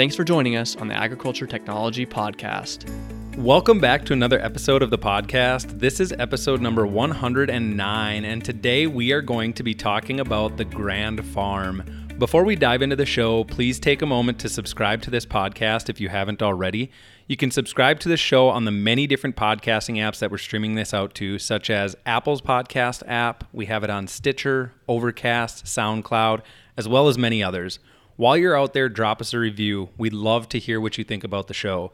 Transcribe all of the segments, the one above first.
Thanks for joining us on the Agriculture Technology Podcast. Welcome back to another episode of the podcast. This is episode number 109, and today we are going to be talking about the Grand Farm. Before we dive into the show, please take a moment to subscribe to this podcast if you haven't already. You can subscribe to the show on the many different podcasting apps that we're streaming this out to, such as Apple's podcast app. We have it on Stitcher, Overcast, SoundCloud, as well as many others. While you're out there, drop us a review. We'd love to hear what you think about the show.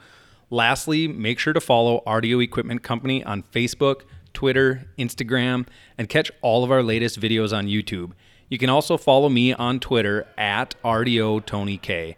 Lastly, make sure to follow RDO Equipment Company on Facebook, Twitter, Instagram, and catch all of our latest videos on YouTube. You can also follow me on Twitter at RDO Tony K.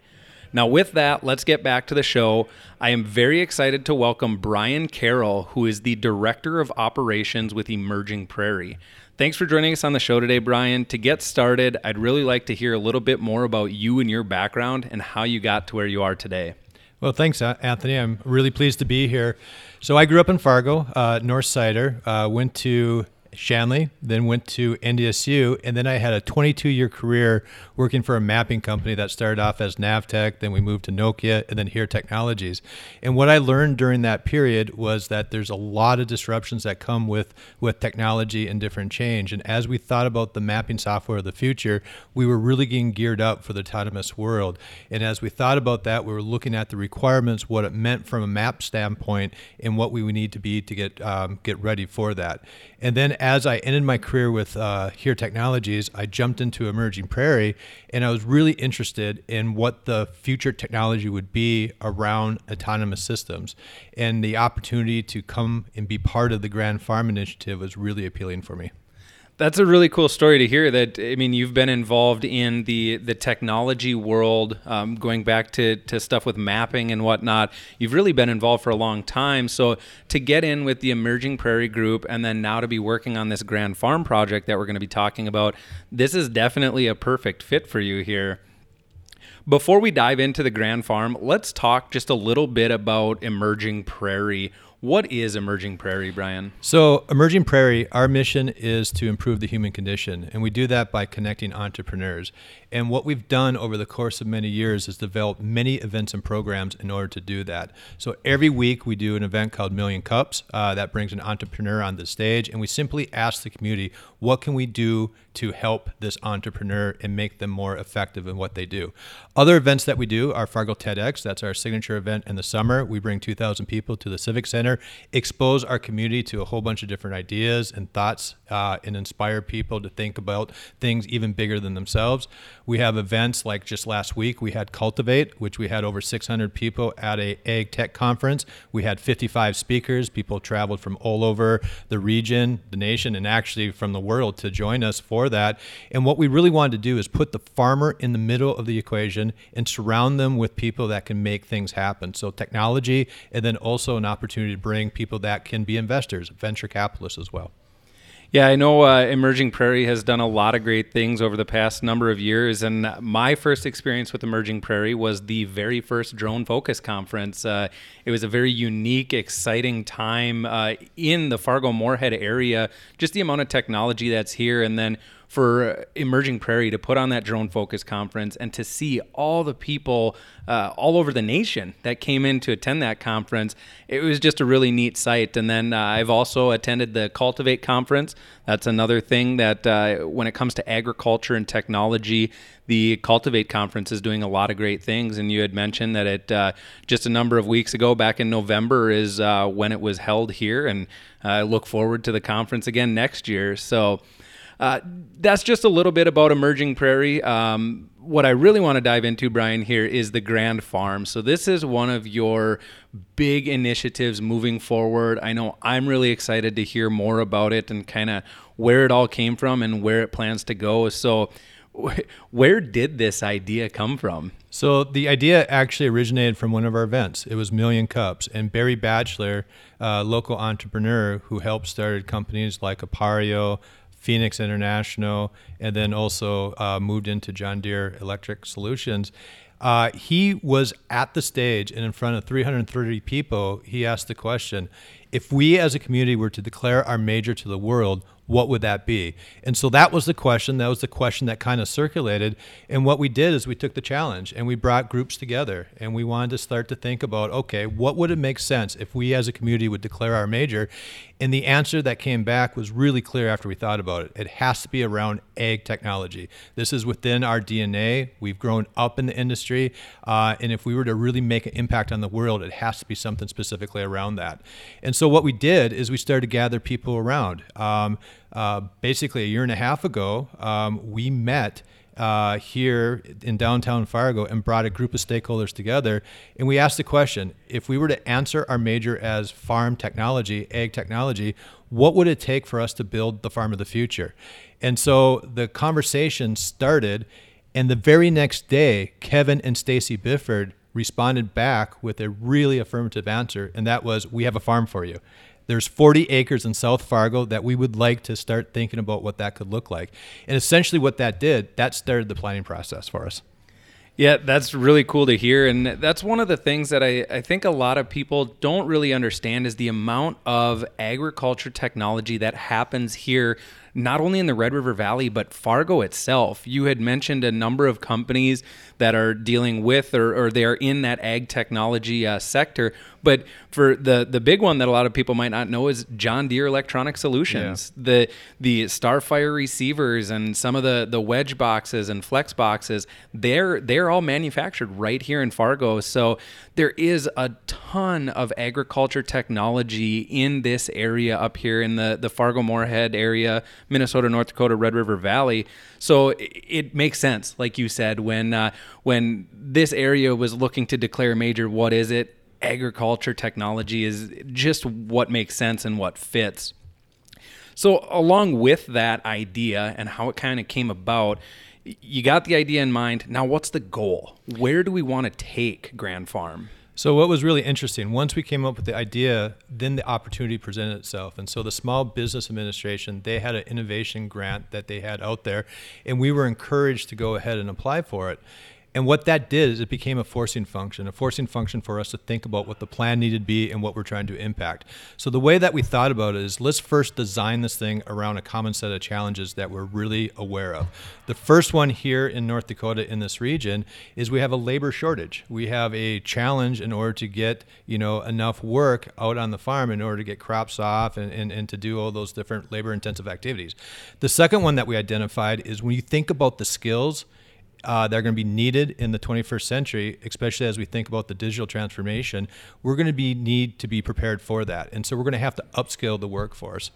Now, with that, let's get back to the show. I am very excited to welcome Brian Carroll, who is the Director of Operations with Emerging Prairie. Thanks for joining us on the show today, Brian. To get started, I'd really like to hear a little bit more about you and your background and how you got to where you are today. Well, thanks, Anthony. I'm really pleased to be here. So I grew up in Fargo, uh, North Sider. Uh, went to Shanley, then went to NDSU, and then I had a 22 year career working for a mapping company that started off as Navteq, then we moved to Nokia, and then Here Technologies. And what I learned during that period was that there's a lot of disruptions that come with, with technology and different change. And as we thought about the mapping software of the future, we were really getting geared up for the autonomous world. And as we thought about that, we were looking at the requirements, what it meant from a map standpoint, and what we would need to be to get um, get ready for that. And then as I ended my career with uh, Here Technologies, I jumped into Emerging Prairie, and I was really interested in what the future technology would be around autonomous systems. And the opportunity to come and be part of the Grand Farm Initiative was really appealing for me. That's a really cool story to hear. That I mean, you've been involved in the the technology world, um, going back to to stuff with mapping and whatnot. You've really been involved for a long time. So to get in with the Emerging Prairie Group, and then now to be working on this Grand Farm project that we're going to be talking about, this is definitely a perfect fit for you here. Before we dive into the Grand Farm, let's talk just a little bit about Emerging Prairie. What is Emerging Prairie, Brian? So, Emerging Prairie, our mission is to improve the human condition, and we do that by connecting entrepreneurs. And what we've done over the course of many years is develop many events and programs in order to do that. So, every week we do an event called Million Cups uh, that brings an entrepreneur on the stage, and we simply ask the community, what can we do to help this entrepreneur and make them more effective in what they do? Other events that we do are Fargo TEDx, that's our signature event in the summer. We bring 2,000 people to the Civic Center expose our community to a whole bunch of different ideas and thoughts, uh, and inspire people to think about things even bigger than themselves. We have events like just last week, we had Cultivate, which we had over 600 people at a Ag Tech conference. We had 55 speakers. People traveled from all over the region, the nation, and actually from the world to join us for that. And what we really wanted to do is put the farmer in the middle of the equation and surround them with people that can make things happen. So technology, and then also an opportunity bring people that can be investors, venture capitalists as well. Yeah, I know uh, Emerging Prairie has done a lot of great things over the past number of years. And my first experience with Emerging Prairie was the very first Drone Focus Conference. Uh, it was a very unique, exciting time uh, in the Fargo Moorhead area, just the amount of technology that's here. And then for Emerging Prairie to put on that drone focus conference and to see all the people uh, all over the nation that came in to attend that conference. It was just a really neat sight. And then uh, I've also attended the Cultivate conference. That's another thing that uh, when it comes to agriculture and technology, the Cultivate conference is doing a lot of great things. And you had mentioned that it uh, just a number of weeks ago, back in November, is uh, when it was held here. And I look forward to the conference again next year. So, uh, that's just a little bit about Emerging Prairie. Um, what I really want to dive into, Brian, here is the Grand Farm. So, this is one of your big initiatives moving forward. I know I'm really excited to hear more about it and kind of where it all came from and where it plans to go. So, where did this idea come from? So the idea actually originated from one of our events. It was Million Cups, and Barry Batchelor, a local entrepreneur who helped started companies like Appareo, Phoenix International, and then also uh, moved into John Deere Electric Solutions. Uh, he was at the stage and in front of 330 people. He asked the question if we as a community were to declare our major to the world, what would that be? And so that was the question. That was the question that kind of circulated. And what we did is we took the challenge and we brought groups together and we wanted to start to think about okay, what would it make sense if we as a community would declare our major? And the answer that came back was really clear after we thought about it. It has to be around ag technology. This is within our DNA. We've grown up in the industry. Uh, and if we were to really make an impact on the world, it has to be something specifically around that. And so what we did is we started to gather people around. Um, uh, basically, a year and a half ago, um, we met. Uh, here in downtown Fargo and brought a group of stakeholders together. And we asked the question if we were to answer our major as farm technology, ag technology, what would it take for us to build the farm of the future? And so the conversation started. And the very next day, Kevin and Stacy Bifford responded back with a really affirmative answer, and that was, "We have a farm for you." There's 40 acres in South Fargo that we would like to start thinking about what that could look like. And essentially, what that did, that started the planning process for us. Yeah, that's really cool to hear. And that's one of the things that I, I think a lot of people don't really understand is the amount of agriculture technology that happens here not only in the Red River Valley, but Fargo itself. You had mentioned a number of companies that are dealing with or, or they are in that ag technology uh, sector. But for the the big one that a lot of people might not know is John Deere Electronic Solutions. Yeah. The the Starfire receivers and some of the the wedge boxes and flex boxes, they're they're all manufactured right here in Fargo. So there is a ton of agriculture technology in this area up here in the the Fargo Moorhead area, Minnesota, North Dakota, Red River Valley. So it, it makes sense, like you said, when uh, when this area was looking to declare major. What is it? Agriculture technology is just what makes sense and what fits. So, along with that idea and how it kind of came about, you got the idea in mind. Now, what's the goal? Where do we want to take Grand Farm? So what was really interesting, once we came up with the idea, then the opportunity presented itself. And so the Small Business Administration, they had an innovation grant that they had out there, and we were encouraged to go ahead and apply for it. And what that did is it became a forcing function, a forcing function for us to think about what the plan needed to be and what we're trying to impact. So the way that we thought about it is let's first design this thing around a common set of challenges that we're really aware of. The first one here in North Dakota in this region is we have a labor shortage. We have a challenge in order to get, you know, enough work out on the farm in order to get crops off and, and, and to do all those different labor intensive activities. The second one that we identified is when you think about the skills uh, that are going to be needed in the 21st century, especially as we think about the digital transformation, we're going to be need to be prepared for that. And so we're going to have to upskill the workforce.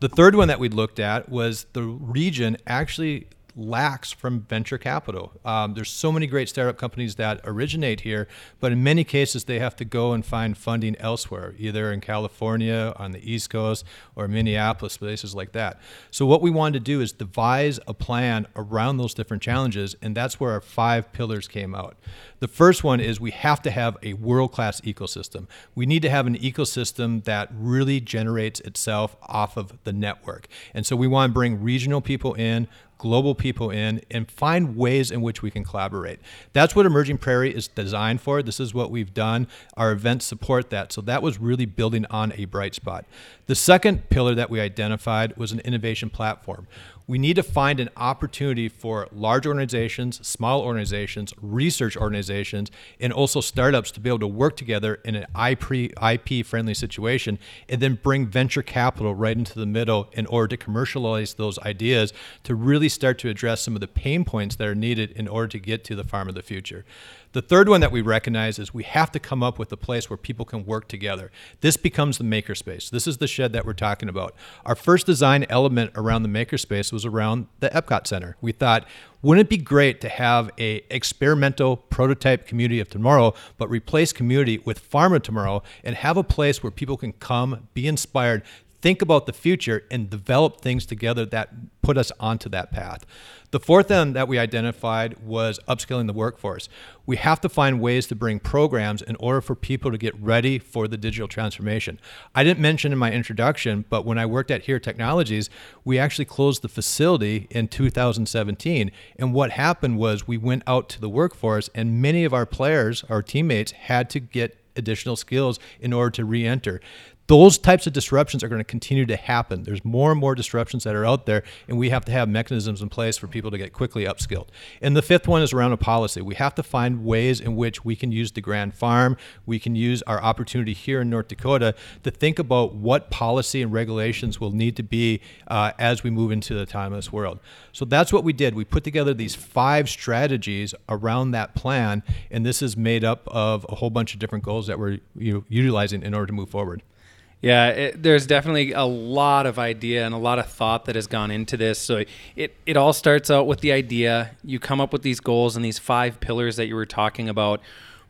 The third one that we looked at was the region actually lacks from venture capital. Um, there's so many great startup companies that originate here, but in many cases they have to go and find funding elsewhere, either in California, on the East Coast, or Minneapolis, places like that. So what we wanted to do is devise a plan around those different challenges, and that's where our five pillars came out. The first one is we have to have a world-class ecosystem. We need to have an ecosystem that really generates itself off of the network. And so we want to bring regional people in, global people in and find ways in which we can collaborate. That's what Emerging Prairie is designed for. This is what we've done. Our events support that. So that was really building on a bright spot. The second pillar that we identified was an innovation platform we need to find an opportunity for large organizations, small organizations, research organizations, and also startups to be able to work together in an IP friendly situation and then bring venture capital right into the middle in order to commercialize those ideas to really start to address some of the pain points that are needed in order to get to the farm of the future. The third one that we recognize is we have to come up with a place where people can work together. This becomes the makerspace. This is the shed that we're talking about. Our first design element around the makerspace was around the Epcot Center. We thought, wouldn't it be great to have a experimental prototype community of tomorrow, but replace community with farm of tomorrow and have a place where people can come, be inspired, think about the future and develop things together that put us onto that path. The fourth end that we identified was upskilling the workforce. We have to find ways to bring programs in order for people to get ready for the digital transformation. I didn't mention in my introduction, but when I worked at Here Technologies, we actually closed the facility in 2017. And what happened was we went out to the workforce, and many of our players, our teammates, had to get additional skills in order to re-enter those types of disruptions are going to continue to happen. There's more and more disruptions that are out there, and we have to have mechanisms in place for people to get quickly upskilled. And the fifth one is around a policy. We have to find ways in which we can use the Grand Farm, we can use our opportunity here in North Dakota to think about what policy and regulations will need to be uh, as we move into the timeless world. So that's what we did. We put together these five strategies around that plan, and this is made up of a whole bunch of different goals that we're you know, utilizing in order to move forward. Yeah, it, there's definitely a lot of idea and a lot of thought that has gone into this. So it, it all starts out with the idea. You come up with these goals and these five pillars that you were talking about.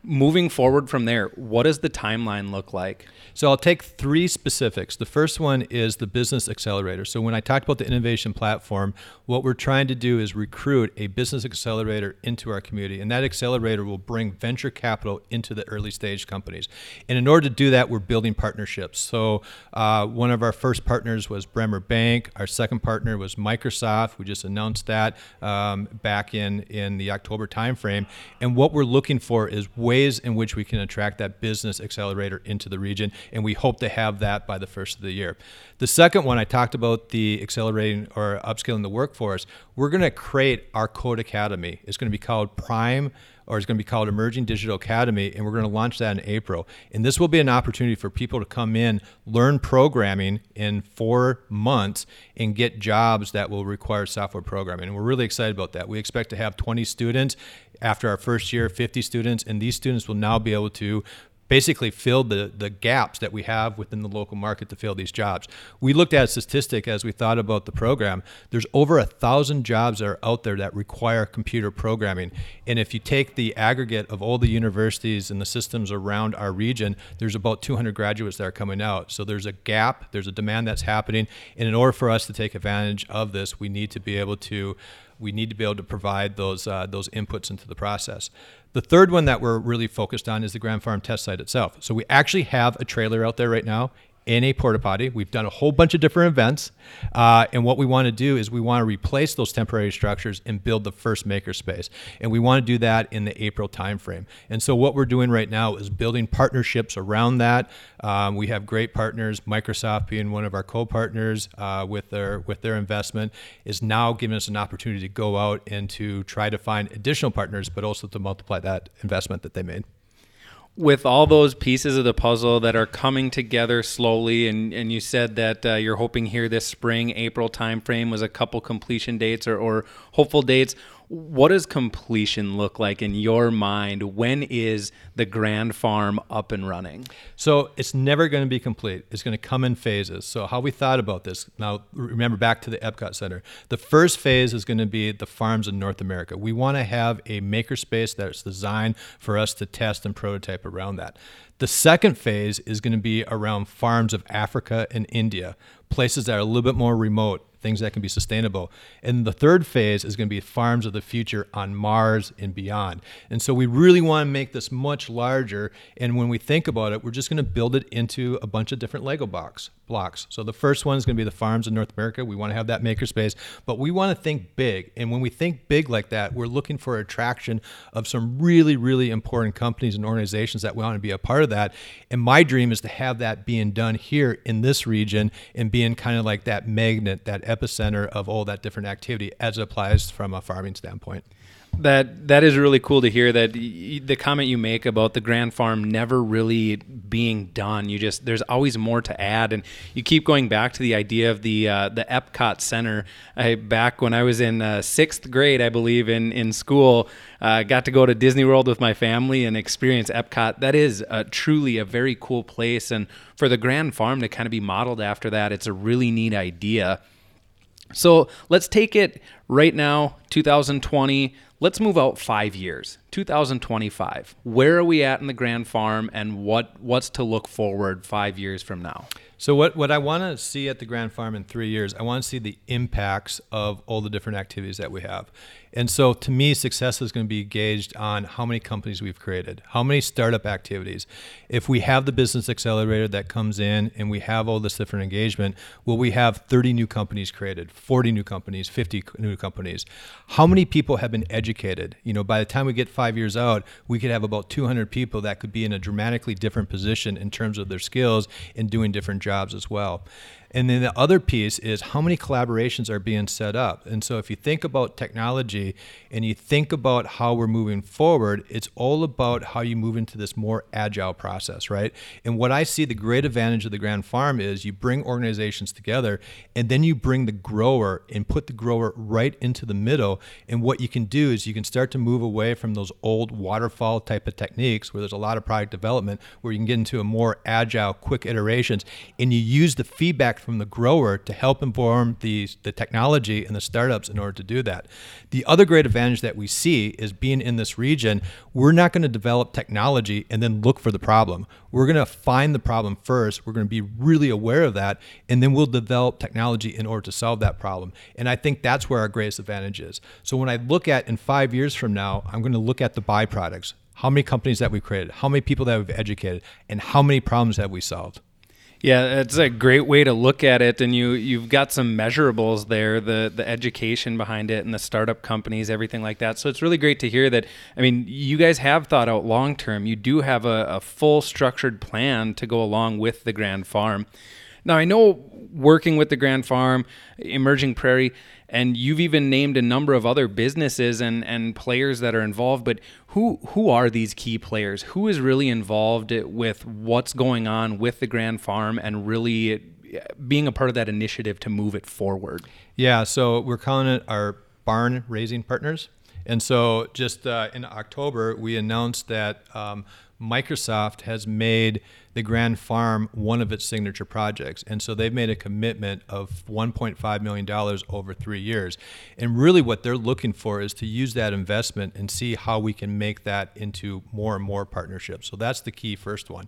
Moving forward from there, what does the timeline look like? So I'll take three specifics. The first one is the business accelerator. So when I talked about the innovation platform, what we're trying to do is recruit a business accelerator into our community, and that accelerator will bring venture capital into the early stage companies. And in order to do that, we're building partnerships. So uh, one of our first partners was Bremer Bank. Our second partner was Microsoft. We just announced that um, back in in the October timeframe. And what we're looking for is ways in which we can attract that business accelerator into the region and we hope to have that by the first of the year. The second one, I talked about the accelerating or upskilling the workforce. We're going to create our Code Academy. It's going to be called Prime or it's going to be called Emerging Digital Academy, and we're going to launch that in April. And this will be an opportunity for people to come in, learn programming in four months, and get jobs that will require software programming. And we're really excited about that. We expect to have 20 students after our first year, 50 students, and these students will now be able to basically fill the, the gaps that we have within the local market to fill these jobs. We looked at a statistic as we thought about the program. There's over a thousand jobs that are out there that require computer programming. And if you take the aggregate of all the universities and the systems around our region, there's about 200 graduates that are coming out. So there's a gap, there's a demand that's happening. And in order for us to take advantage of this, we need to be able to we need to be able to provide those uh, those inputs into the process. The third one that we're really focused on is the Grand Farm test site itself. So we actually have a trailer out there right now in a porta potty. We've done a whole bunch of different events. Uh, and what we want to do is we want to replace those temporary structures and build the first makerspace. And we want to do that in the April timeframe. And so what we're doing right now is building partnerships around that. Um, we have great partners, Microsoft being one of our co-partners uh, with their with their investment, is now giving us an opportunity to go out and to try to find additional partners, but also to multiply that investment that they made with all those pieces of the puzzle that are coming together slowly and, and you said that uh, you're hoping here this spring april timeframe was a couple completion dates or, or hopeful dates what does completion look like in your mind? When is the Grand Farm up and running? So it's never going to be complete. It's going to come in phases. So how we thought about this now, remember back to the Epcot Center. The first phase is going to be the farms in North America. We want to have a makerspace that's designed for us to test and prototype around that. The second phase is going to be around farms of Africa and India, places that are a little bit more remote things that can be sustainable. And the third phase is going to be farms of the future on Mars and beyond. And so we really want to make this much larger. And when we think about it, we're just going to build it into a bunch of different Lego box blocks. So the first one is going to be the farms in North America. We want to have that makerspace, but we want to think big. And when we think big like that, we're looking for attraction of some really, really important companies and organizations that we want to be a part of that. And my dream is to have that being done here in this region and being kind of like that magnet, that epicenter of all that different activity as it applies from a farming standpoint. That that is really cool to hear. That y- the comment you make about the Grand Farm never really being done. You just there's always more to add, and you keep going back to the idea of the uh, the Epcot Center. I back when I was in uh, sixth grade, I believe in in school, uh, got to go to Disney World with my family and experience Epcot. That is truly a very cool place, and for the Grand Farm to kind of be modeled after that, it's a really neat idea. So let's take it right now, 2020 let's move out five years 2025. Where are we at in the Grand Farm, and what what's to look forward five years from now? So what, what I want to see at the Grand Farm in three years, I want to see the impacts of all the different activities that we have. And so to me, success is going to be gauged on how many companies we've created, how many startup activities. If we have the business accelerator that comes in and we have all this different engagement, will we have 30 new companies created, 40 new companies, 50 new companies? How many people have been educated? You know, by the time we get five years out, we could have about 200 people that could be in a dramatically different position in terms of their skills and doing different jobs as well. And then the other piece is how many collaborations are being set up. And so if you think about technology and you think about how we're moving forward, it's all about how you move into this more agile process, right? And what I see the great advantage of the Grand Farm is you bring organizations together and then you bring the grower and put the grower right into the middle. And what you can do is you can start to move away from those old waterfall type of techniques where there's a lot of product development, where you can get into a more agile, quick iterations, and you use the feedback from the grower to help inform the, the technology and the startups in order to do that. The other great advantage that we see is being in this region, we're not going to develop technology and then look for the problem. We're going to find the problem first. We're going to be really aware of that, and then we'll develop technology in order to solve that problem. And I think that's where our greatest advantage is. So when I look at in five years from now, I'm going to look at the byproducts. How many companies that we've created, how many people that we've educated, and how many problems have we solved? Yeah, it's a great way to look at it, and you you've got some measurables there, the the education behind it, and the startup companies, everything like that. So it's really great to hear that. I mean, you guys have thought out long term. You do have a, a full structured plan to go along with the Grand Farm. Now I know working with the Grand Farm, Emerging Prairie and you've even named a number of other businesses and, and players that are involved but who who are these key players? Who is really involved with what's going on with the grand farm and really being a part of that initiative to move it forward? Yeah so we're calling it our barn raising partners. And so just uh, in october we announced that um, microsoft has made the Grand Farm one of its signature projects. And so they've made a commitment of $1.5 million over three years. And really, what they're looking for is to use that investment and see how we can make that into more and more partnerships. So that's the key first one.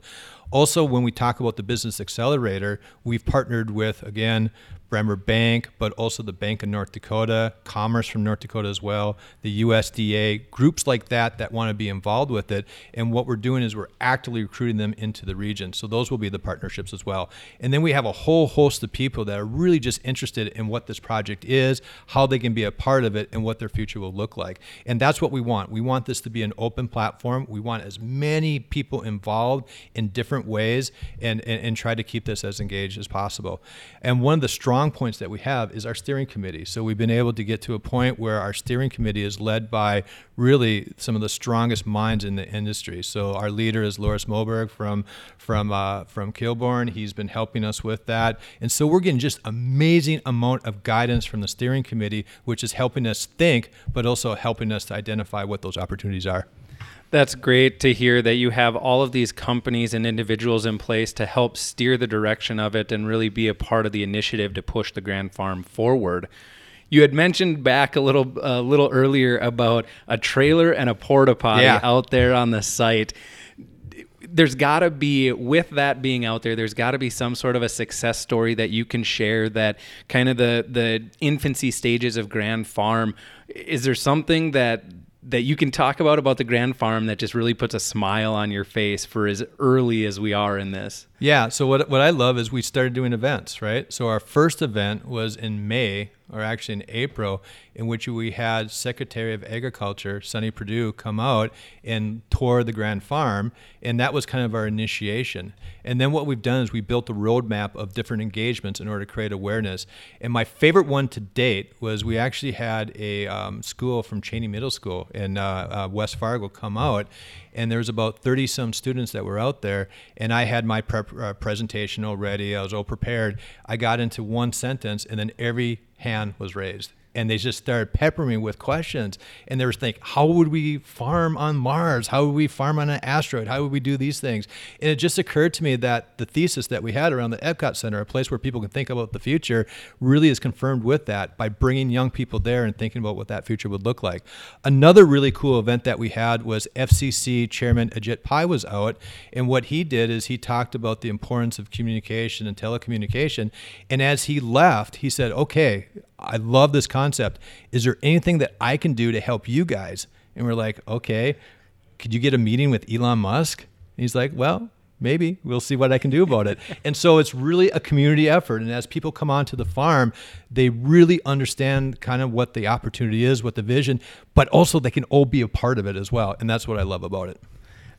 Also, when we talk about the Business Accelerator, we've partnered with, again, Bremer Bank, but also the Bank of North Dakota, Commerce from North Dakota as well, the USDA, groups like that that want to be involved with it. And what we're doing is we're actively recruiting them into the region. So those will be the partnerships as well. And then we have a whole host of people that are really just interested in what this project is, how they can be a part of it, and what their future will look like. And that's what we want. We want this to be an open platform. We want as many people involved in different ways and, and, and try to keep this as engaged as possible. And one of the strong strong points that we have is our steering committee. So we've been able to get to a point where our steering committee is led by really some of the strongest minds in the industry. So our leader is Lauris Molbert from from uh, from Kilbourne. He's been helping us with that, and so we're getting just amazing amount of guidance from the steering committee, which is helping us think, but also helping us to identify what those opportunities are. That's great to hear that you have all of these companies and individuals in place to help steer the direction of it and really be a part of the initiative to push the Grand Farm forward. You had mentioned back a little a little earlier about a trailer and a porta potty yeah. out there on the site. There's got to be with that being out there. There's got to be some sort of a success story that you can share. That kind of the the infancy stages of Grand Farm. Is there something that that you can talk about about the Grand Farm that just really puts a smile on your face for as early as we are in this? Yeah. So what what I love is we started doing events, right? So our first event was in May or actually in April, in which we had Secretary of Agriculture Sonny Perdue come out and tour the Grand Farm, and that was kind of our initiation. And then what we've done is we built a roadmap of different engagements in order to create awareness. And my favorite one to date was we actually had a um, school from Cheney Middle School in uh, uh, West Fargo come out, and there was about 30 some students that were out there, and I had my prep, uh, presentation already. I was all prepared. I got into one sentence, and then every hand was raised and they just started peppering me with questions. And they were thinking, how would we farm on Mars? How would we farm on an asteroid? How would we do these things? And it just occurred to me that the thesis that we had around the Epcot Center, a place where people can think about the future, really is confirmed with that by bringing young people there and thinking about what that future would look like. Another really cool event that we had was FCC Chairman Ajit Pai was out, and what he did is he talked about the importance of communication and telecommunication. And as he left, he said, "Okay, I love this concept. Is there anything that I can do to help you guys?" And we're like, "Okay, could you get a meeting with Elon Musk?" And he's like, "Well, maybe we'll see what I can do about it. and so it's really a community effort. And as people come onto the farm, they really understand kind of what the opportunity is, what the vision, but also they can all be a part of it as well. And that's what I love about it.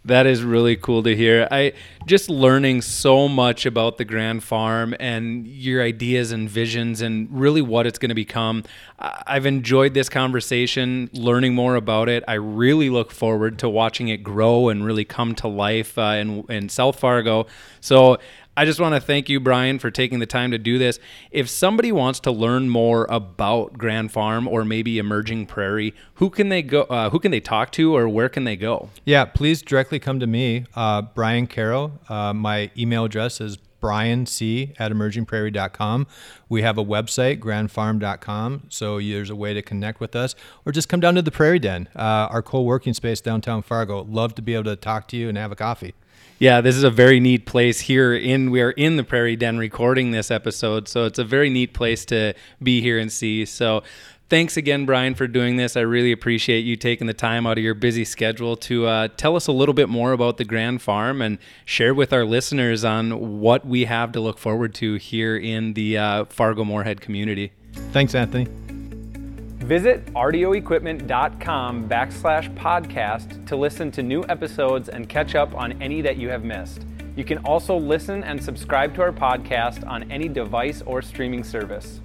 That is really cool to hear. I just learning so much about the Grand Farm and your ideas and visions and really what it's going to become. I've enjoyed this conversation, learning more about it. I really look forward to watching it grow and really come to life uh, in, in South Fargo. So I just want to thank you, Brian, for taking the time to do this. If somebody wants to learn more about Grand Farm or maybe Emerging Prairie, who can they go? Uh, who can they talk to, or where can they go? Yeah, please directly come to me, uh, Brian Carroll. Uh, my email address is brian c at emergingprairie.com we have a website grandfarm.com so there's a way to connect with us or just come down to the prairie den uh, our co-working space downtown fargo. Love to be able to talk to you and have a coffee. Yeah, this is a very neat place here in we are in the Prairie Den recording this episode, so it's a very neat place to be here and see. So thanks again, Brian, for doing this. I really appreciate you taking the time out of your busy schedule to uh, tell us a little bit more about the Grand Farm and share with our listeners on what we have to look forward to here in the uh, Fargo Moorhead community. Thanks, Anthony. Visit rdoequipment.com backslash podcast to listen to new episodes and catch up on any that you have missed. You can also listen and subscribe to our podcast on any device or streaming service.